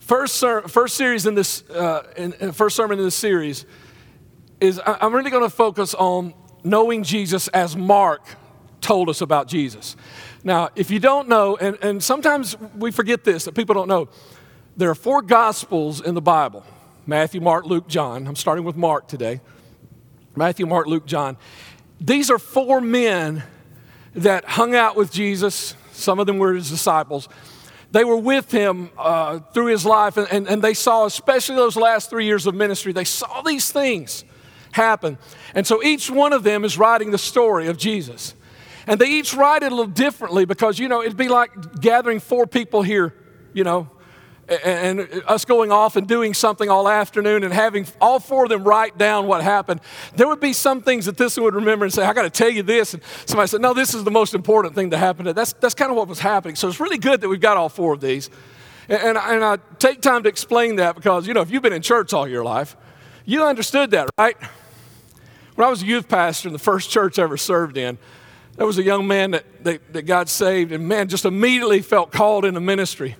First, ser- first series in this, uh, in, in first sermon in this series is I- I'm really going to focus on knowing Jesus as Mark told us about Jesus. Now, if you don't know, and, and sometimes we forget this, that people don't know, there are four gospels in the Bible Matthew, Mark, Luke, John. I'm starting with Mark today. Matthew, Mark, Luke, John. These are four men that hung out with Jesus. Some of them were his disciples. They were with him uh, through his life, and, and, and they saw, especially those last three years of ministry, they saw these things happen. And so each one of them is writing the story of Jesus. And they each write it a little differently because, you know, it'd be like gathering four people here, you know, and us going off and doing something all afternoon and having all four of them write down what happened, there would be some things that this one would remember and say, I got to tell you this. And somebody said, No, this is the most important thing that happened. That's, that's kind of what was happening. So it's really good that we've got all four of these. And, and, I, and I take time to explain that because, you know, if you've been in church all your life, you understood that, right? When I was a youth pastor in the first church I ever served in, there was a young man that, that, that got saved, and man, just immediately felt called into ministry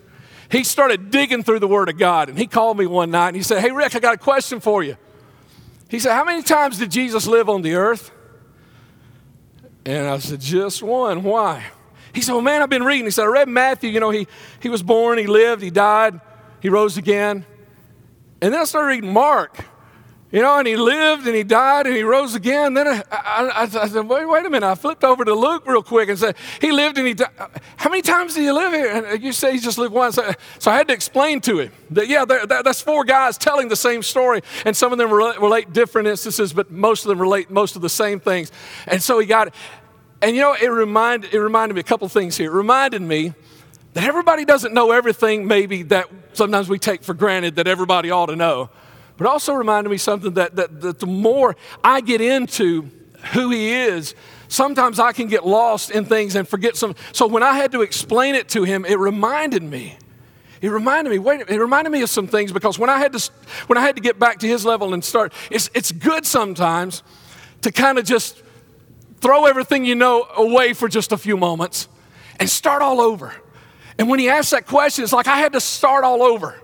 he started digging through the Word of God. And he called me one night and he said, Hey, Rick, I got a question for you. He said, How many times did Jesus live on the earth? And I said, Just one. Why? He said, Well, man, I've been reading. He said, I read Matthew. You know, he, he was born, he lived, he died, he rose again. And then I started reading Mark. You know, and he lived and he died and he rose again. Then I, I, I, I, said, wait, wait a minute. I flipped over to Luke real quick and said, he lived and he died. How many times did he live here? And you say he just lived once. So I had to explain to him that, yeah, that, that's four guys telling the same story. And some of them relate, relate different instances, but most of them relate most of the same things. And so he got it. And you know, it, remind, it reminded me a couple things here. It reminded me that everybody doesn't know everything, maybe, that sometimes we take for granted that everybody ought to know. But also reminded me something that, that, that the more I get into who he is, sometimes I can get lost in things and forget some. So when I had to explain it to him, it reminded me. It reminded me, wait, it reminded me of some things because when I had to, when I had to get back to his level and start, it's, it's good sometimes to kind of just throw everything you know away for just a few moments and start all over. And when he asked that question, it's like I had to start all over.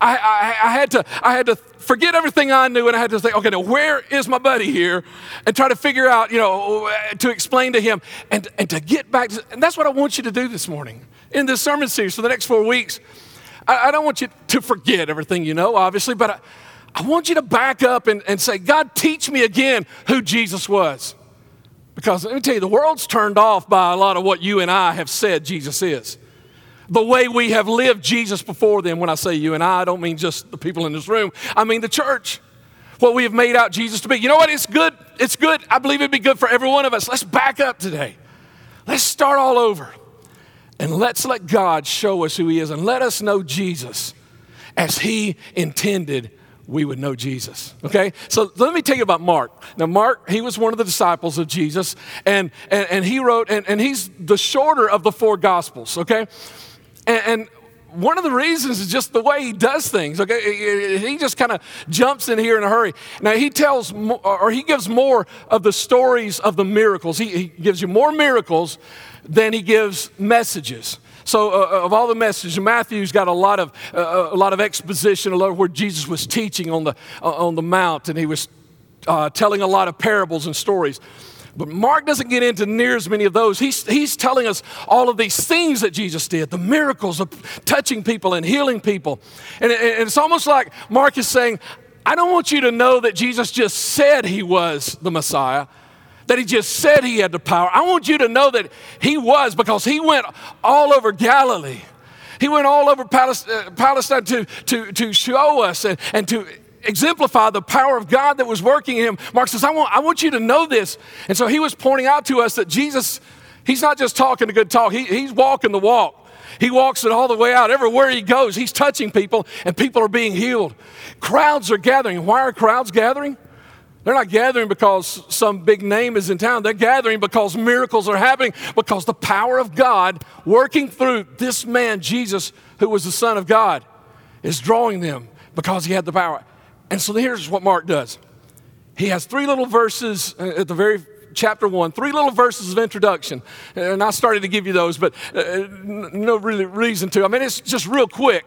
I, I, I, had to, I had to forget everything I knew and I had to say, okay, now where is my buddy here? And try to figure out, you know, to explain to him and, and to get back. To, and that's what I want you to do this morning in this sermon series for the next four weeks. I, I don't want you to forget everything you know, obviously, but I, I want you to back up and, and say, God, teach me again who Jesus was. Because let me tell you, the world's turned off by a lot of what you and I have said Jesus is the way we have lived Jesus before them. When I say you and I, I don't mean just the people in this room, I mean the church. What we have made out Jesus to be. You know what? It's good. It's good. I believe it'd be good for every one of us. Let's back up today. Let's start all over. And let's let God show us who He is and let us know Jesus as He intended we would know Jesus. Okay? So let me tell you about Mark. Now, Mark, he was one of the disciples of Jesus, and, and, and he wrote, and, and he's the shorter of the four gospels, okay? And, and one of the reasons is just the way he does things. Okay, he just kind of jumps in here in a hurry. Now he tells, or he gives more of the stories of the miracles. He, he gives you more miracles than he gives messages. So, uh, of all the messages, Matthew's got a lot of uh, a lot of exposition, a lot of where Jesus was teaching on the uh, on the mount, and he was uh, telling a lot of parables and stories. But Mark doesn't get into near as many of those. He's, he's telling us all of these things that Jesus did, the miracles of touching people and healing people. And, and it's almost like Mark is saying, I don't want you to know that Jesus just said he was the Messiah, that he just said he had the power. I want you to know that he was because he went all over Galilee. He went all over uh, Palestine to, to, to show us and, and to exemplify the power of God that was working in him. Mark says, I want, I want you to know this. And so he was pointing out to us that Jesus, he's not just talking a good talk, he, he's walking the walk. He walks it all the way out. Everywhere he goes, he's touching people and people are being healed. Crowds are gathering. Why are crowds gathering? They're not gathering because some big name is in town. They're gathering because miracles are happening, because the power of God working through this man, Jesus, who was the Son of God, is drawing them because he had the power. And so here's what Mark does he has three little verses uh, at the very chapter one, three little verses of introduction. And I started to give you those, but uh, no really reason to. I mean, it's just real quick.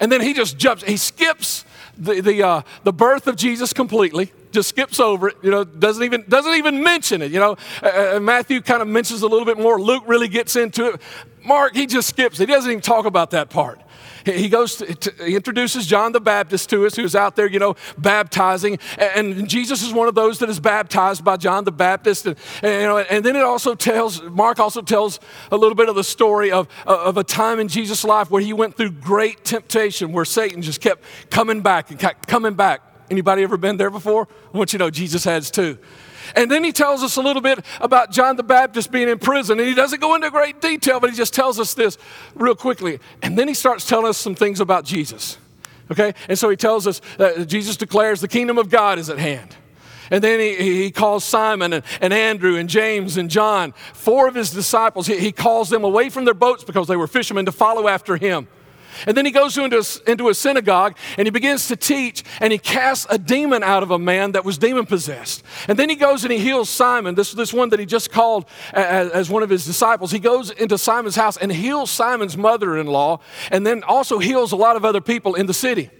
And then he just jumps, he skips the, the, uh, the birth of Jesus completely, just skips over it, you know, doesn't even, doesn't even mention it, you know. Uh, uh Matthew kind of mentions a little bit more. Luke really gets into it. Mark, he just skips it. He doesn't even talk about that part. He goes to, to, he introduces John the Baptist to us, who's out there, you know, baptizing. And, and Jesus is one of those that is baptized by John the Baptist. And, and, you know, and then it also tells, Mark also tells a little bit of the story of, of a time in Jesus' life where he went through great temptation, where Satan just kept coming back and kept coming back. Anybody ever been there before? I want you to know Jesus has too. And then he tells us a little bit about John the Baptist being in prison. And he doesn't go into great detail, but he just tells us this real quickly. And then he starts telling us some things about Jesus. Okay? And so he tells us that Jesus declares the kingdom of God is at hand. And then he, he calls Simon and, and Andrew and James and John, four of his disciples. He, he calls them away from their boats because they were fishermen to follow after him. And then he goes into a, into a synagogue and he begins to teach and he casts a demon out of a man that was demon possessed. And then he goes and he heals Simon, this, this one that he just called as, as one of his disciples. He goes into Simon's house and heals Simon's mother in law and then also heals a lot of other people in the city.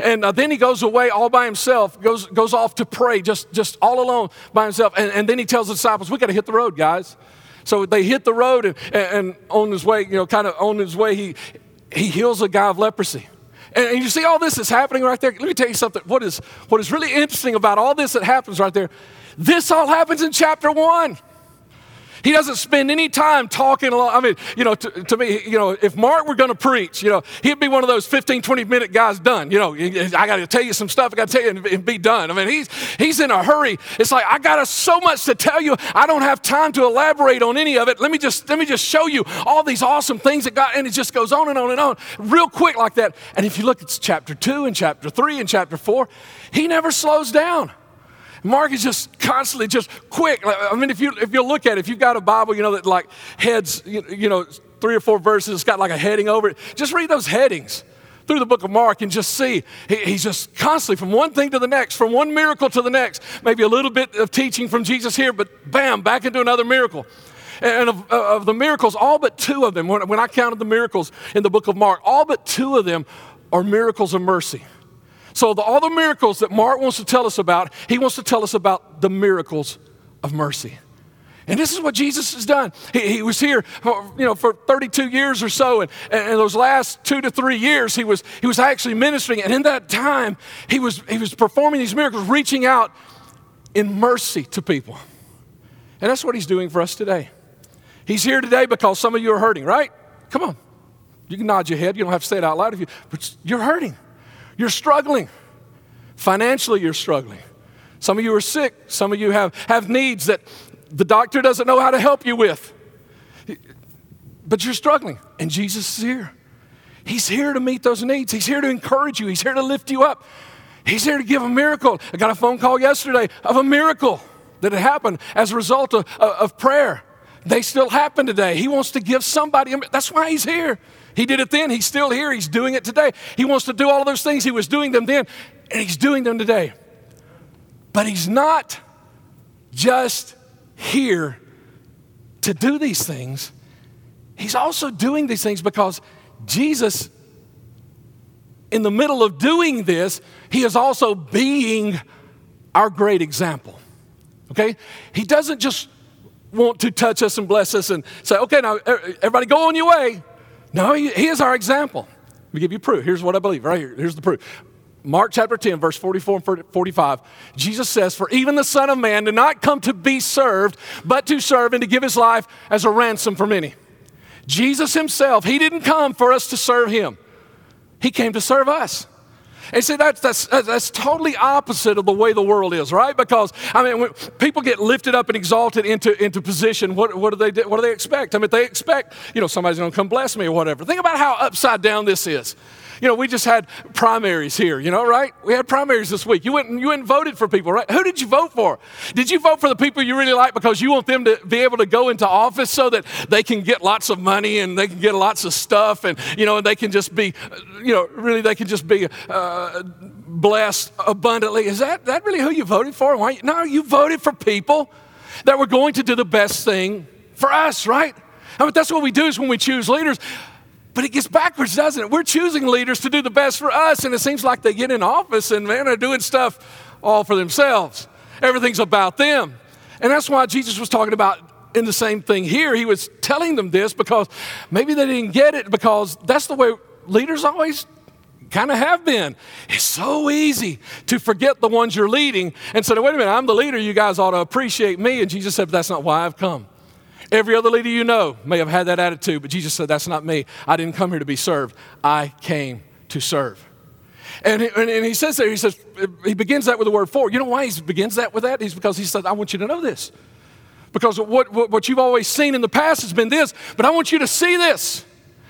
And uh, then he goes away all by himself, goes, goes off to pray, just, just all alone by himself. And, and then he tells the disciples, We got to hit the road, guys. So they hit the road, and, and on his way, you know, kind of on his way, he, he heals a guy of leprosy. And you see all this is happening right there. Let me tell you something. What is, what is really interesting about all this that happens right there, this all happens in chapter one. He doesn't spend any time talking. A lot. I mean, you know, to, to me, you know, if Mark were going to preach, you know, he'd be one of those 15, 20 minute guys done. You know, I got to tell you some stuff. I got to tell you and, and, be done. I mean, he's, he's in a hurry. It's like, I got so much to tell you. I don't have time to elaborate on any of it. Let me just, let me just show you all these awesome things that God, and it just goes on and on and on real quick like that. And if you look at chapter two and chapter three and chapter four, he never slows down. Mark is just constantly just quick. I mean, if you if you look at it, if you've got a Bible, you know that like heads, you, you know, three or four verses, it's got like a heading over it. Just read those headings through the book of Mark and just see he, he's just constantly from one thing to the next, from one miracle to the next. Maybe a little bit of teaching from Jesus here, but bam, back into another miracle. And of, of the miracles, all but two of them, when, when I counted the miracles in the book of Mark, all but two of them are miracles of mercy. So, the, all the miracles that Mark wants to tell us about, he wants to tell us about the miracles of mercy. And this is what Jesus has done. He, he was here, for, you know, for 32 years or so, and, and those last two to three years, he was, he was actually ministering. And in that time, he was, he was performing these miracles, reaching out in mercy to people. And that's what he's doing for us today. He's here today because some of you are hurting, right? Come on. You can nod your head. You don't have to say it out loud if you, but you're hurting. You're struggling. Financially, you're struggling. Some of you are sick. Some of you have, have needs that the doctor doesn't know how to help you with. But you're struggling, and Jesus is here. He's here to meet those needs. He's here to encourage you. He's here to lift you up. He's here to give a miracle. I got a phone call yesterday of a miracle that had happened as a result of, of prayer. They still happen today. He wants to give somebody, that's why he's here. He did it then, he's still here, he's doing it today. He wants to do all of those things, he was doing them then, and he's doing them today. But he's not just here to do these things, he's also doing these things because Jesus, in the middle of doing this, he is also being our great example. Okay? He doesn't just want to touch us and bless us and say, okay, now everybody go on your way. No, he, he is our example. Let me give you proof. Here's what I believe right here. Here's the proof. Mark chapter 10, verse 44 and 45, Jesus says, For even the Son of Man did not come to be served, but to serve and to give his life as a ransom for many. Jesus himself, he didn't come for us to serve him, he came to serve us. And see, that's, that's, that's totally opposite of the way the world is, right? Because, I mean, when people get lifted up and exalted into, into position, what, what, do they, what do they expect? I mean, they expect, you know, somebody's going to come bless me or whatever. Think about how upside down this is you know, we just had primaries here, you know, right? We had primaries this week. You went and, you went and voted for people, right? Who did you vote for? Did you vote for the people you really like because you want them to be able to go into office so that they can get lots of money and they can get lots of stuff and, you know, and they can just be, you know, really they can just be uh, blessed abundantly? Is that, that really who you voted for? Why? No, you voted for people that were going to do the best thing for us, right? I mean, that's what we do is when we choose leaders But it gets backwards, doesn't it? We're choosing leaders to do the best for us, and it seems like they get in office and man, they're doing stuff all for themselves. Everything's about them. And that's why Jesus was talking about in the same thing here. He was telling them this because maybe they didn't get it because that's the way leaders always kind of have been. It's so easy to forget the ones you're leading and say, wait a minute, I'm the leader. You guys ought to appreciate me. And Jesus said, that's not why I've come. Every other leader you know may have had that attitude, but Jesus said, that's not me. I didn't come here to be served. I came to serve. And, and, and he says there, he says, he begins that with the word for. You know why he begins that with that? He's because he says, I want you to know this. Because what, what, what you've always seen in the past has been this, but I want you to see this.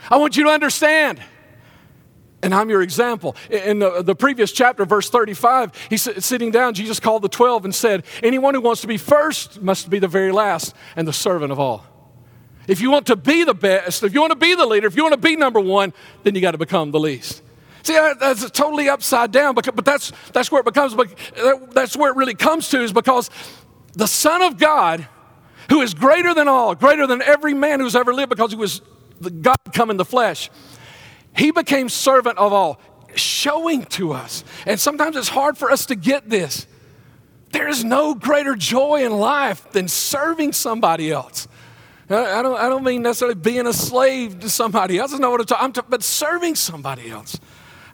I want you to understand. And I'm your example. In the, the previous chapter, verse 35, he's sitting down. Jesus called the 12 and said, Anyone who wants to be first must be the very last and the servant of all. If you want to be the best, if you want to be the leader, if you want to be number one, then you got to become the least. See, that's totally upside down, but, that's, that's where it becomes, but that's where it really comes to is because the Son of God, who is greater than all, greater than every man who's ever lived because he was the God come in the flesh, he became servant of all, showing to us. And sometimes it's hard for us to get this. There is no greater joy in life than serving somebody else. I don't, I don't mean necessarily being a slave to somebody else. That's not what I'm talking about, but serving somebody else.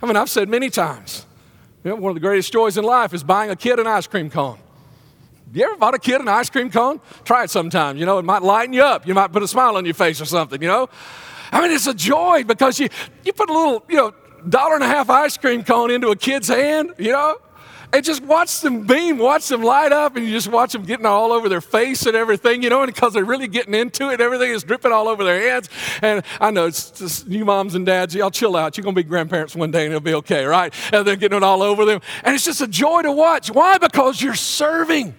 I mean, I've said many times, you know, one of the greatest joys in life is buying a kid an ice cream cone. You ever bought a kid an ice cream cone? Try it sometime. You know, it might lighten you up. You might put a smile on your face or something, you know? I mean, it's a joy because you, you put a little, you know, dollar and a half ice cream cone into a kid's hand, you know, and just watch them beam, watch them light up, and you just watch them getting all over their face and everything, you know, and because they're really getting into it, everything is dripping all over their hands. And I know it's just you moms and dads, y'all chill out. You're going to be grandparents one day and it'll be okay, right? And they're getting it all over them. And it's just a joy to watch. Why? Because you're serving.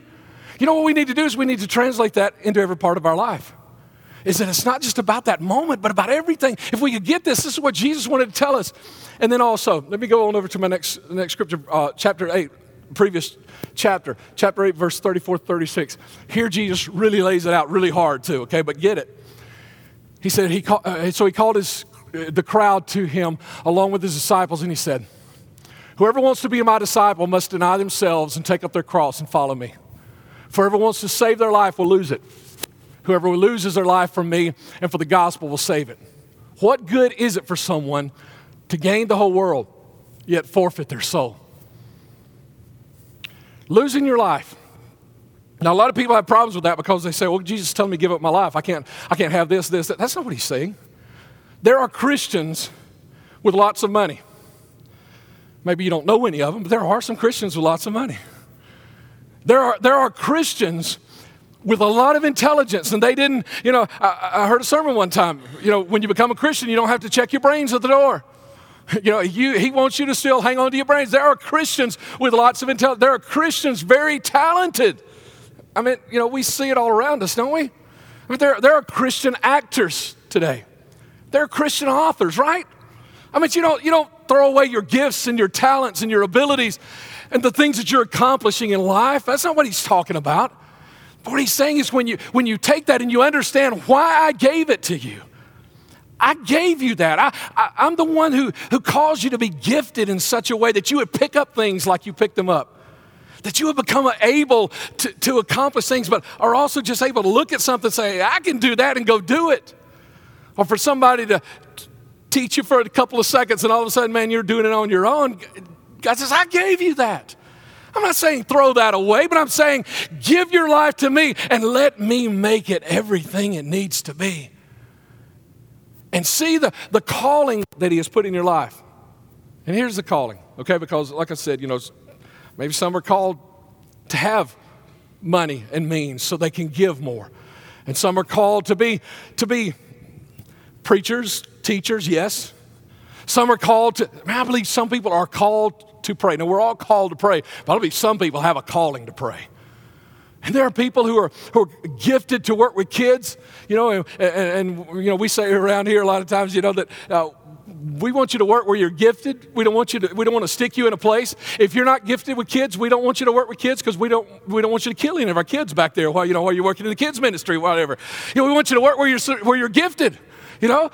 You know what we need to do is we need to translate that into every part of our life is that it's not just about that moment, but about everything. If we could get this, this is what Jesus wanted to tell us. And then also, let me go on over to my next, next scripture, uh, chapter 8, previous chapter, chapter 8, verse 34 36. Here Jesus really lays it out really hard too, okay, but get it. He said, he call, uh, so he called his, uh, the crowd to him along with his disciples, and he said, Whoever wants to be my disciple must deny themselves and take up their cross and follow me. For whoever wants to save their life will lose it. Whoever loses their life for me and for the gospel will save it. What good is it for someone to gain the whole world, yet forfeit their soul? Losing your life. Now, a lot of people have problems with that because they say, well, Jesus is telling me to give up my life. I can't, I can't have this, this, that. That's not what he's saying. There are Christians with lots of money. Maybe you don't know any of them, but there are some Christians with lots of money. There are, there are Christians with a lot of intelligence. And they didn't, you know, I, I, heard a sermon one time, you know, when you become a Christian, you don't have to check your brains at the door. You know, you, he wants you to still hang on to your brains. There are Christians with lots of intelligence. There are Christians very talented. I mean, you know, we see it all around us, don't we? I mean, there, there are Christian actors today. There are Christian authors, right? I mean, you don't, you don't throw away your gifts and your talents and your abilities and the things that you're accomplishing in life. That's not what he's talking about. What he's saying is when you, when you take that and you understand why I gave it to you, I gave you that. I, am the one who, who caused you to be gifted in such a way that you would pick up things like you picked them up. That you would become able to, to accomplish things, but are also just able to look at something and say, I can do that and go do it. Or for somebody to teach you for a couple of seconds and all of a sudden, man, you're doing it on your own. God says, I gave you that. I'm not saying throw that away, but I'm saying give your life to me and let me make it everything it needs to be. And see the, the calling that He has put in your life. And here's the calling, okay? Because, like I said, you know, maybe some are called to have money and means so they can give more. And some are called to be, to be preachers, teachers, yes. Some are called to, I believe some people are called to pray. Now, we're all called to pray, but I believe some people have a calling to pray. And there are people who are, who are gifted to work with kids, you know, and, and, and you know, we say around here a lot of times, you know, that uh, we want you to work where you're gifted. We don't want you to, we don't want to stick you in a place. If you're not gifted with kids, we don't want you to work with kids because we don't, we don't want you to kill any of our kids back there while, you know, while you're working in the kids ministry, whatever. You know, we want you to work where you're, where you're gifted, you know.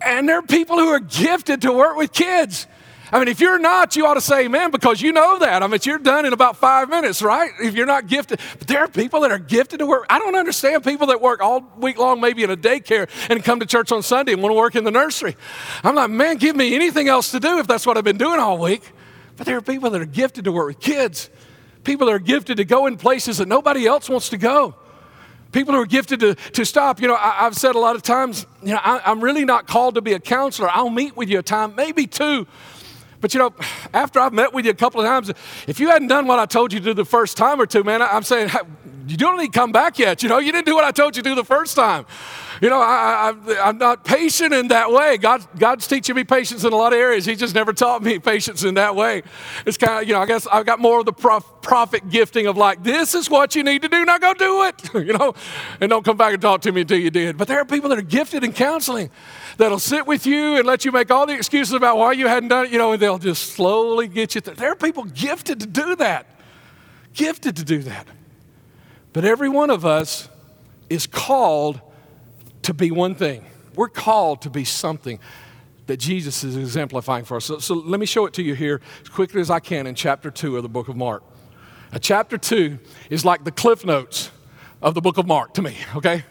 And there are people who are gifted to work with kids. I mean, if you're not, you ought to say amen because you know that. I mean, you're done in about five minutes, right? If you're not gifted. But there are people that are gifted to work. I don't understand people that work all week long, maybe in a daycare, and come to church on Sunday and want to work in the nursery. I'm like, man, give me anything else to do if that's what I've been doing all week. But there are people that are gifted to work with kids, people that are gifted to go in places that nobody else wants to go. People who are gifted to, to stop. You know, I, have said a lot of times, you know, I, I'm really not called to be a counselor. I'll meet with you a time, maybe two, but you know, after I've met with you a couple of times, if you hadn't done what I told you to do the first time or two, man, I'm saying you don't need to come back yet. You know, you didn't do what I told you to do the first time. You know, I, am not patient in that way. God, God's teaching me patience in a lot of areas. He just never taught me patience in that way. It's kind of, you know, I guess I've got more of the prof, prophet gifting of like, this is what you need to do, now go do it, you know, and don't come back and talk to me until you did. But there are people that are gifted in counseling that'll sit with you and let you make all the excuses about why you hadn't done it, you know, and they'll just slowly get you there. There are people gifted to do that, gifted to do that. But every one of us is called to be one thing. We're called to be something that Jesus is exemplifying for us. So, so, let me show it to you here as quickly as I can in chapter 2 of the book of Mark. Now, chapter 2 is like the cliff notes of the book of Mark to me, okay?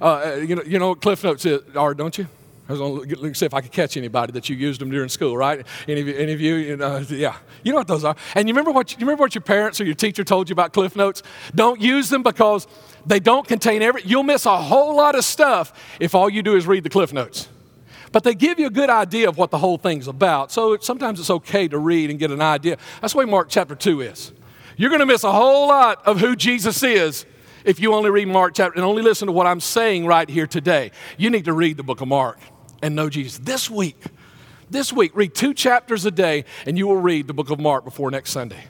Uh, you, know, you know what cliff notes are, don't you? I was going to see if I could catch anybody that you used them during school, right? Any of you, any of you, you know, yeah. You know what those are. And you remember what, you remember what your parents or your teacher told you about Cliff Notes? Don't use them because they don't contain every, you'll miss a whole lot of stuff if all you do is read the Cliff Notes. But they give you a good idea of what the whole thing's about. So sometimes it's okay to read and get an idea. That's the way Mark chapter 2 is. You're going to miss a whole lot of who Jesus is if you only read Mark chapter and only listen to what I'm saying right here today. You need to read the book of Mark and know Jesus. This week, this week, read two chapters a day and you will read the book of Mark before next Sunday.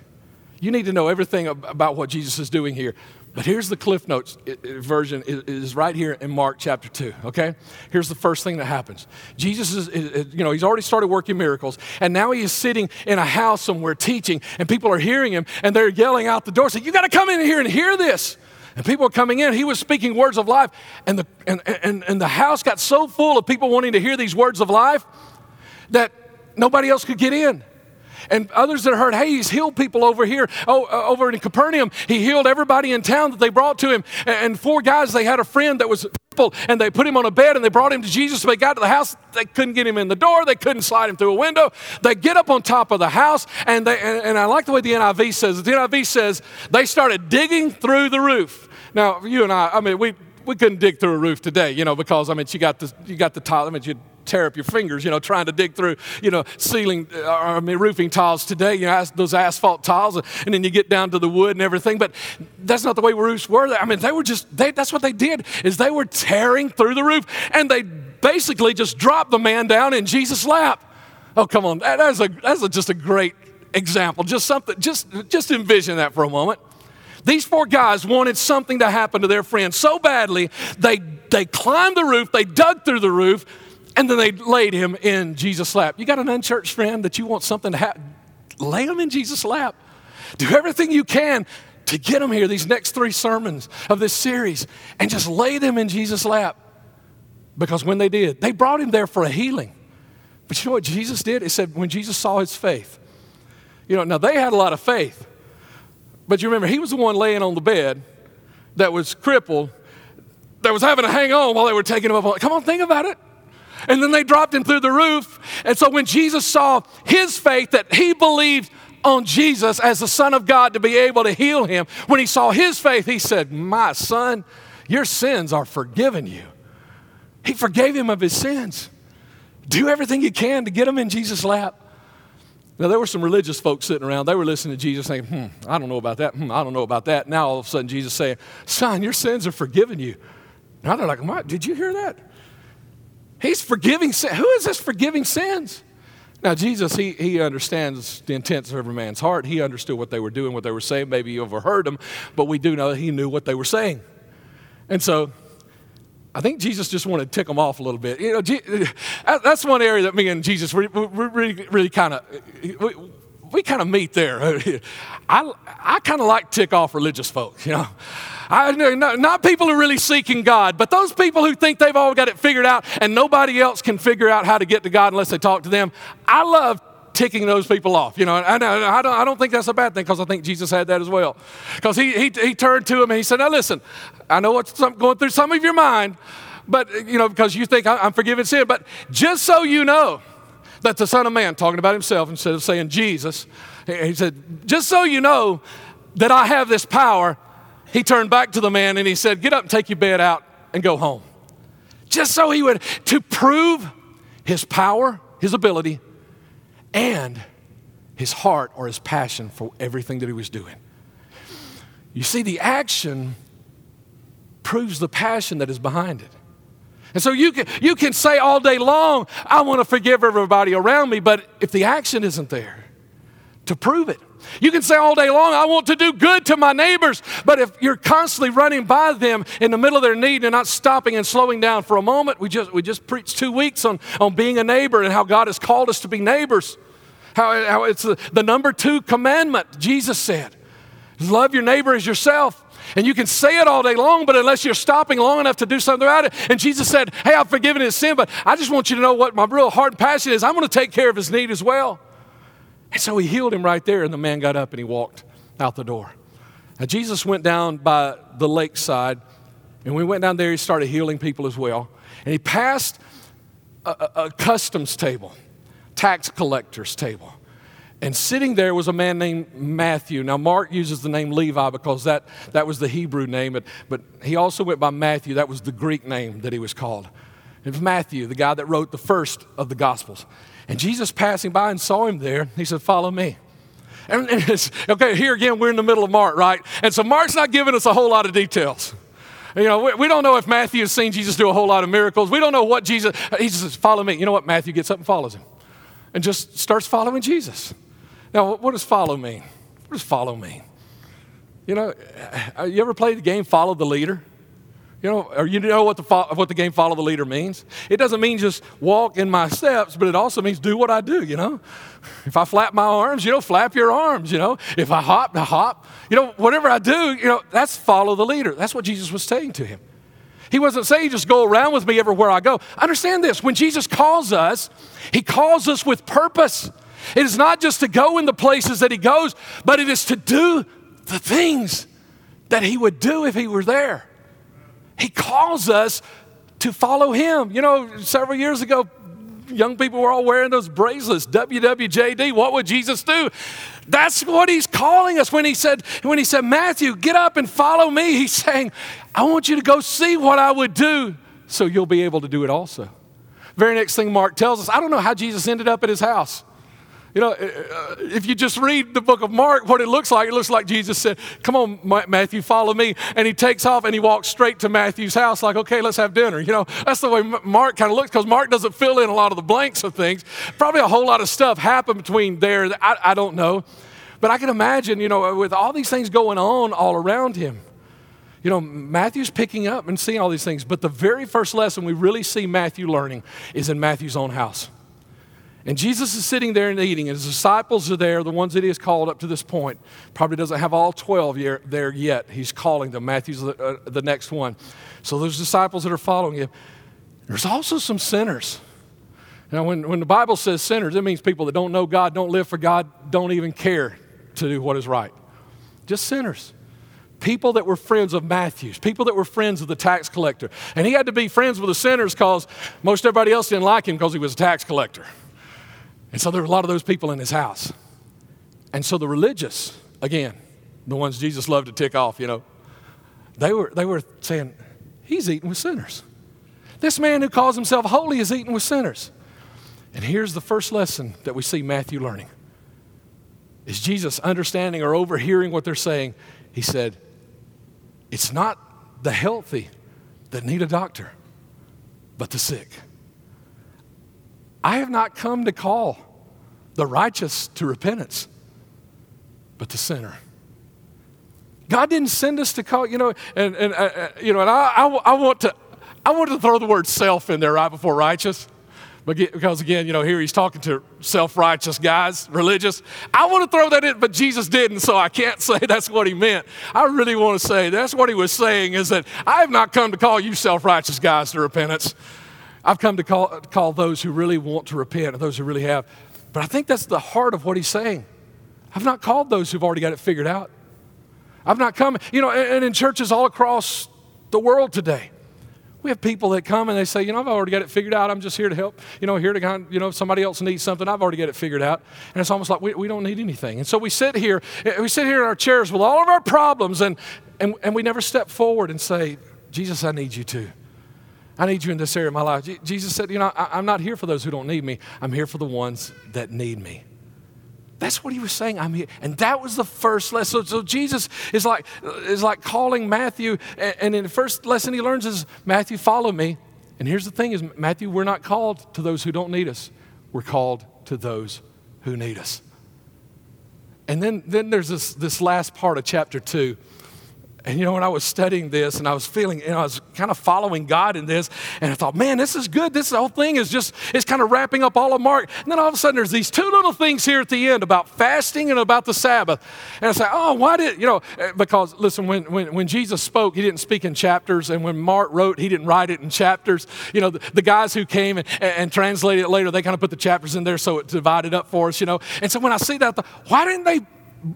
You need to know everything about what Jesus is doing here. But here's the Cliff Notes version is right here in Mark chapter 2, okay? Here's the first thing that happens. Jesus is, you know, he's already started working miracles, and now he is sitting in a house somewhere teaching, and people are hearing him, and they're yelling out the door, saying, You got to come in here and hear this. And people were coming in. He was speaking words of life. And the, and, and, and the house got so full of people wanting to hear these words of life that nobody else could get in. And others that heard, hey, he's healed people over here, oh, uh, over in Capernaum. He healed everybody in town that they brought to him. And, and four guys, they had a friend that was crippled, and they put him on a bed and they brought him to Jesus. They got to the house, they couldn't get him in the door, they couldn't slide him through a window. They get up on top of the house, and, they, and, and I like the way the NIV says it. The NIV says they started digging through the roof. Now, you and I, I mean, we, we couldn't dig through a roof today, you know, because, I mean, you got the, you got the tile, I mean, you tear up your fingers, you know, trying to dig through, you know, ceiling, uh, I mean, roofing tiles today, you know, those asphalt tiles, and then you get down to the wood and everything. But that's not the way roofs were. I mean, they were just, they, that's what they did, is they were tearing through the roof, and they basically just dropped the man down in Jesus' lap. Oh, come on, that's, a, that's a, just a great example. Just something, just, just envision that for a moment. These four guys wanted something to happen to their friend so badly, they, they climbed the roof, they dug through the roof, and then they laid him in Jesus' lap. You got an unchurched friend that you want something to happen? Lay him in Jesus' lap. Do everything you can to get them here, these next three sermons of this series, and just lay them in Jesus' lap. Because when they did, they brought him there for a healing. But you know what Jesus did? It said when Jesus saw his faith, you know, now they had a lot of faith. But you remember, he was the one laying on the bed that was crippled, that was having to hang on while they were taking him up. Come on, think about it. And then they dropped him through the roof. And so when Jesus saw his faith, that he believed on Jesus as the Son of God to be able to heal him, when he saw his faith, he said, My son, your sins are forgiven you. He forgave him of his sins. Do everything you can to get him in Jesus' lap. Now, there were some religious folks sitting around. They were listening to Jesus saying, Hmm, I don't know about that. Hmm, I don't know about that. Now, all of a sudden, Jesus saying, Son, your sins are forgiven you. Now they're like? Did you hear that? He's forgiving sin. Who is this forgiving sins? Now, Jesus, he, he understands the intents of every man's heart. He understood what they were doing, what they were saying. Maybe he overheard them, but we do know that he knew what they were saying. And so I think Jesus just wanted to tick them off a little bit. You know, that's one area that me and Jesus really, really, really kind of we kind of meet there. I, I kind of like tick off religious folks, you know. I, no, not people who are really seeking God, but those people who think they've all got it figured out and nobody else can figure out how to get to God unless they talk to them. I love ticking those people off. You know, I, I, don't, I don't think that's a bad thing because I think Jesus had that as well. Because he, he, he turned to him and he said, Now listen, I know what's going through some of your mind, but, you know, because you think I'm forgiving sin, but just so you know that the Son of Man, talking about himself instead of saying Jesus, he said, Just so you know that I have this power, he turned back to the man and he said, Get up and take your bed out and go home. Just so he would, to prove his power, his ability, and his heart or his passion for everything that he was doing. You see, the action proves the passion that is behind it. And so you can, you can say all day long, I want to forgive everybody around me, but if the action isn't there to prove it, you can say all day long, I want to do good to my neighbors, but if you're constantly running by them in the middle of their need and not stopping and slowing down for a moment, we just, we just preached two weeks on, on being a neighbor and how God has called us to be neighbors. How, how it's the, the number two commandment, Jesus said. Love your neighbor as yourself. And you can say it all day long, but unless you're stopping long enough to do something about it. And Jesus said, Hey, I've forgiven his sin, but I just want you to know what my real heart and passion is. I'm going to take care of his need as well. And so he healed him right there, and the man got up and he walked out the door. Now, Jesus went down by the lakeside, and we went down there, he started healing people as well. And he passed a, a, a customs table, tax collector's table. And sitting there was a man named Matthew. Now, Mark uses the name Levi because that, that was the Hebrew name, but, but he also went by Matthew. That was the Greek name that he was called. It was Matthew, the guy that wrote the first of the Gospels. And Jesus passing by and saw him there, he said, Follow me. And, and okay, here again, we're in the middle of Mark, right? And so Mark's not giving us a whole lot of details. You know, we, we, don't know if Matthew has seen Jesus do a whole lot of miracles. We don't know what Jesus, he says, Follow me. You know what? Matthew gets up and follows him and just starts following Jesus. Now, what does follow mean? What does follow mean? You know, uh, you ever played the game Follow the Leader? You know, or you know what the, what the game follow the leader means? It doesn't mean just walk in my steps, but it also means do what I do, you know? If I flap my arms, you know, flap your arms, you know? If I hop, I hop. You know, whatever I do, you know, that's follow the leader. That's what Jesus was saying to him. He wasn't saying just go around with me everywhere I go. Understand this when Jesus calls us, he calls us with purpose. It is not just to go in the places that he goes, but it is to do the things that he would do if he were there. He calls us to follow him. You know, several years ago, young people were all wearing those bracelets, WWJD. What would Jesus do? That's what he's calling us when he said, when he said, Matthew, get up and follow me. He's saying, I want you to go see what I would do so you'll be able to do it also. Very next thing Mark tells us, I don't know how Jesus ended up at his house. You know, uh, uh, if you just read the book of Mark, what it looks like, it looks like Jesus said, Come on, Matthew, follow me. And he takes off and he walks straight to Matthew's house, like, Okay, let's have dinner. You know, that's the way Mark kind of looks because Mark doesn't fill in a lot of the blanks of things. Probably a whole lot of stuff happened between there. I, I don't know. But I can imagine, you know, with all these things going on all around him, you know, Matthew's picking up and seeing all these things. But the very first lesson we really see Matthew learning is in Matthew's own house. And Jesus is sitting there and eating, and his disciples are there, the ones that he has called up to this point. Probably doesn't have all 12 there yet. He's calling them. Matthew's the, uh, the next one. So there's disciples that are following him. There's also some sinners. Now, when, when the Bible says sinners, it means people that don't know God, don't live for God, don't even care to do what is right. Just sinners. People that were friends of Matthew's, people that were friends of the tax collector. And he had to be friends with the sinners because most everybody else didn't like him because he was a tax collector. And so there were a lot of those people in his house. And so the religious, again, the ones Jesus loved to tick off, you know, they were, they were saying, he's eating with sinners. This man who calls himself holy is eating with sinners. And here's the first lesson that we see Matthew learning. Is Jesus understanding or overhearing what they're saying? He said, It's not the healthy that need a doctor, but the sick. I have not come to call the righteous to repentance, but the sinner. God didn't send us to call, you know, and, and uh, uh you know, and I, I, I, want to, I want to throw the word self in there right before righteous, Because again, you know, here he's talking to self righteous guys, religious. I want to throw that in, but Jesus didn't, so I can't say that's what he meant. I really want to say that's what he was saying is that I have not come to call you self righteous guys to repentance. I've come to call, call those who really want to repent, or those who really have. But I think that's the heart of what he's saying. I've not called those who've already got it figured out. I've not come, you know, and in churches all across the world today, we have people that come and they say, you know, I've already got it figured out. I'm just here to help. You know, here to kind you know, if somebody else needs something, I've already got it figured out. And it's almost like we, we don't need anything. And so we sit here, eh, we sit here in our chairs with all of our problems and, and, and we never step forward and say, Jesus, I need you too. I need you in this area of my life. Jesus said, you know, I, I'm not here for those who don't need me. I'm here for the ones that need me. That's what he was saying. I'm here. And that was the first lesson. So, so Jesus is like, is like calling Matthew, and, and in the first lesson he learns is Matthew, follow me. And here's the thing is, Matthew, we're not called to those who don't need us. We're called to those who need us. And then, then there's this, this last part of chapter two and you know, when I was studying this and I was feeling, you know, I was kind of following God in this, and I thought, man, this is good. This whole thing is just, it's kind of wrapping up all of Mark. And then all of a sudden, there's these two little things here at the end about fasting and about the Sabbath. And I say, oh, why did, you know, eh, because listen, when, when, when Jesus spoke, he didn't speak in chapters. And when Mark wrote, he didn't write it in chapters. You know, the, the guys who came and, and translated it later, they kind of put the chapters in there so it divided up for us, you know. And so when I see that, I thought, why didn't they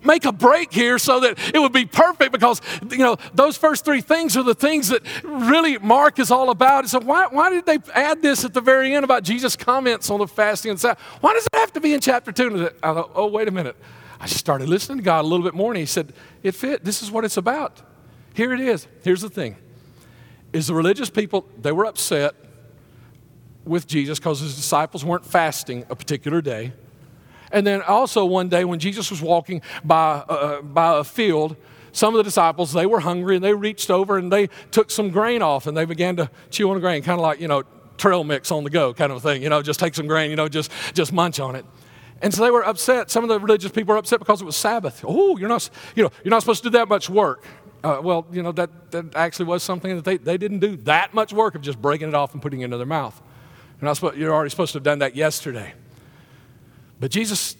make a break here so that it would be perfect because you know those first three things are the things that really mark is all about. So why, why did they add this at the very end about jesus comments on the fasting and stuff why does it have to be in chapter 2 i thought oh wait a minute. I started listening to god a little bit more and he said it fit. This is what it's about. Here it is. Here's the thing. Is the religious people they were upset with jesus because his disciples weren't fasting a particular day and then also one day when Jesus was walking by, uh, by a field, some of the disciples, they were hungry and they reached over and they took some grain off and they began to chew on the grain, kind of like, you know, trail mix on the go kind of a thing, you know, just take some grain, you know, just, just munch on it. And so they were upset. Some of the religious people were upset because it was Sabbath. Oh, you're not, you know, you're not supposed to do that much work. Uh, well, you know, that, that actually was something that they, they didn't do that much work of just breaking it off and putting it into their mouth. You're, not supposed, you're already supposed to have done that yesterday. But Jesus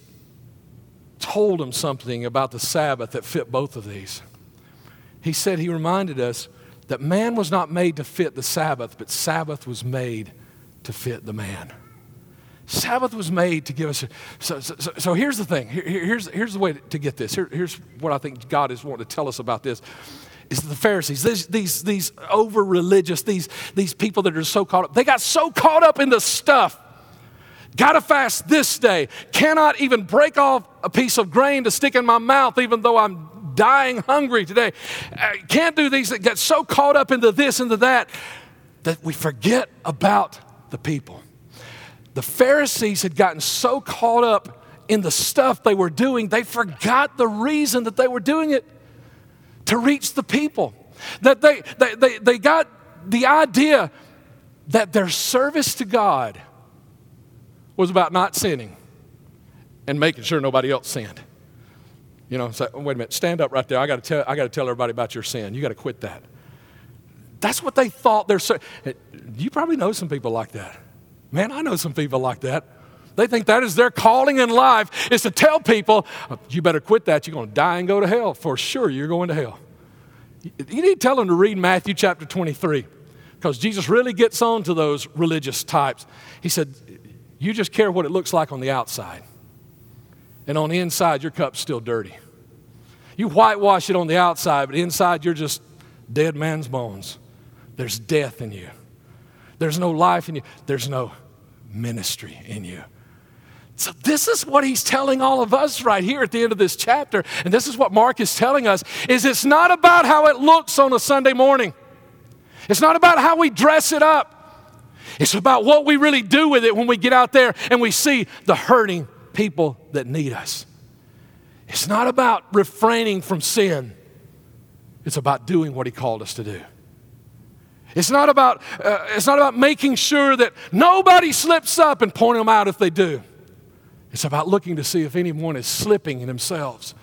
told him something about the Sabbath that fit both of these. He said, He reminded us that man was not made to fit the Sabbath, but Sabbath was made to fit the man. Sabbath was made to give us. So, so, so, here's the thing. Here, here's, here's the way to get this. Here, here's what I think God is wanting to tell us about this. Is the Pharisees, these, these, these over religious, these, these people that are so caught up, they got so caught up in the stuff Gotta fast this day. Cannot even break off a piece of grain to stick in my mouth, even though I'm dying hungry today. I can't do these that get so caught up into this, into that, that we forget about the people. The Pharisees had gotten so caught up in the stuff they were doing, they forgot the reason that they were doing it to reach the people. That they, they, they, they got the idea that their service to God was about not sinning and making sure nobody else sinned. You know, so wait a minute, stand up right there. I got to tell, I got to tell everybody about your sin. You got to quit that. That's what they thought they're. Eh, you probably know some people like that. Man, I know some people like that. They think that is their calling in life is to tell people, you better quit that. You're going to die and go to hell. For sure, you're going to hell. You need to tell them to read Matthew chapter 23 because Jesus really gets on to those religious types. He said, you just care what it looks like on the outside. And on the inside, your cup's still dirty. You whitewash it on the outside, but inside, you're just dead man's bones. There's death in you. There's no life in you. There's no ministry in you. So, this is what he's telling all of us right here at the end of this chapter. And this is what Mark is telling us is it's not about how it looks on a Sunday morning. It's not about how we dress it up. It's about what we really do with it when we get out there and we see the hurting people that need us. It's not about refraining from sin, it's about doing what He called us to do. It's not about, uh, it's not about making sure that nobody slips up and pointing them out if they do. It's about looking to see if anyone is slipping in themselves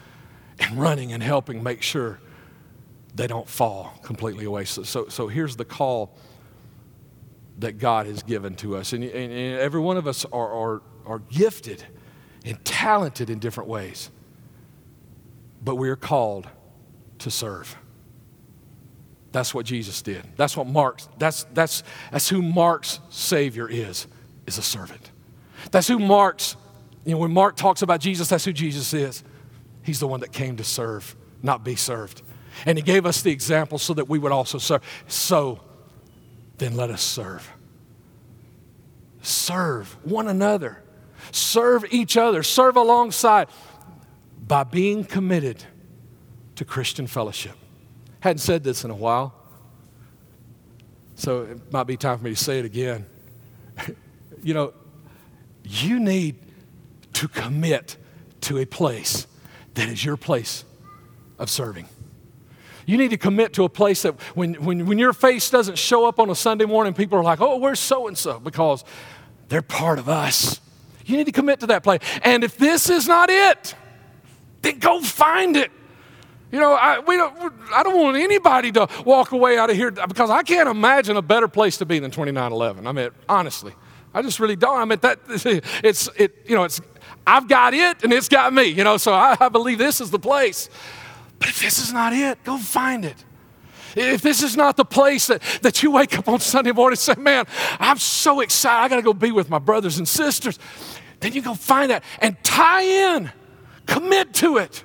and running and helping make sure they don't fall completely away. So, so, so here's the call that God has given to us. And, and, and every one of us are, are, are gifted and talented in different ways. But we are called to serve. That's what Jesus did. That's what Mark's, that's, that's, that's who Mark's Savior is, is a servant. That's who Mark's, you know, when Mark talks about Jesus, that's who Jesus is. He's the one that came to serve, not be served. And he gave us the example so that we would also serve. So then let us serve. Serve one another, serve each other, serve alongside by being committed to Christian fellowship. Hadn't said this in a while, so it might be time for me to say it again. you know, you need to commit to a place that is your place of serving. You need to commit to a place that when, when, when your face doesn't show up on a Sunday morning, people are like, oh, where's so and so? Because they're part of us. You need to commit to that place. And if this is not it, then go find it. You know, I, we don't, I don't want anybody to walk away out of here because I can't imagine a better place to be than 2911. I mean, honestly, I just really don't. I mean, that it's it. You know, it's I've got it and it's got me. You know, so I, I believe this is the place. But if this is not it, go find it. If this is not the place that, that you wake up on Sunday morning and say, man, I'm so excited, I got to go be with my brothers and sisters, then you go find that and tie in, commit to it.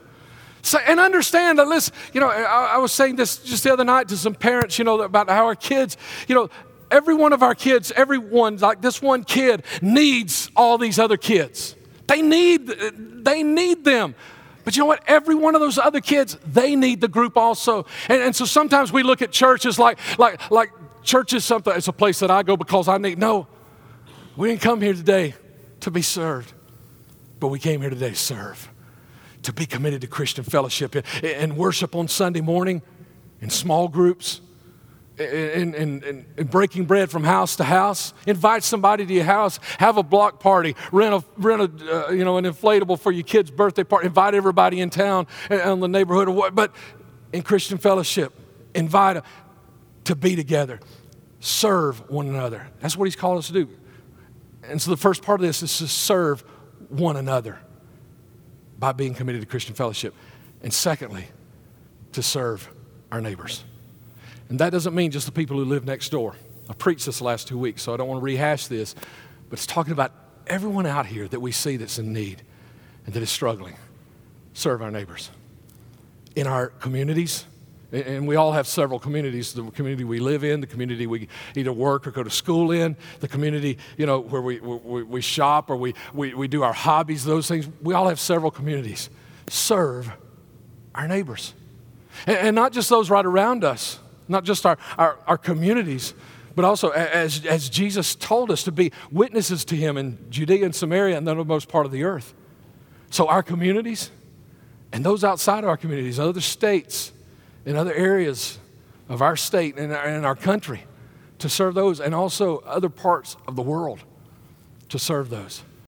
So, and understand that, listen, you know, I, I was saying this just the other night to some parents, you know, about how our kids, you know, every one of our kids, everyone, like this one kid, needs all these other kids. They need, they need them. But you know what? Every one of those other kids, they need the group also. And, and so sometimes we look at churches like, like, like church is something, it's a place that I go because I need. No, we didn't come here today to be served, but we came here today to serve, to be committed to Christian fellowship and, and worship on Sunday morning in small groups and, and, and, and, breaking bread from house to house. Invite somebody to your house. Have a block party. Rent a, rent a uh, you know, an inflatable for your kid's birthday party. Invite everybody in town and the neighborhood or what. But in Christian fellowship, invite them to be together. Serve one another. That's what he's called us to do. And so the first part of this is to serve one another by being committed to Christian fellowship. And secondly, to serve our neighbors. And that doesn't mean just the people who live next door. I preached this last two weeks, so I don't want to rehash this, but it's talking about everyone out here that we see that's in need and that is struggling. Serve our neighbors. In our communities, and we all have several communities the community we live in the community we either work or go to school in the community you know where we, we, we shop or we, we, we do our hobbies those things we all have several communities serve our neighbors and, and not just those right around us not just our, our, our communities, but also as, as Jesus told us to be witnesses to him in Judea and Samaria and the uttermost part of the earth. So, our communities and those outside of our communities, other states, in other areas of our state and our, and our country, to serve those, and also other parts of the world to serve those.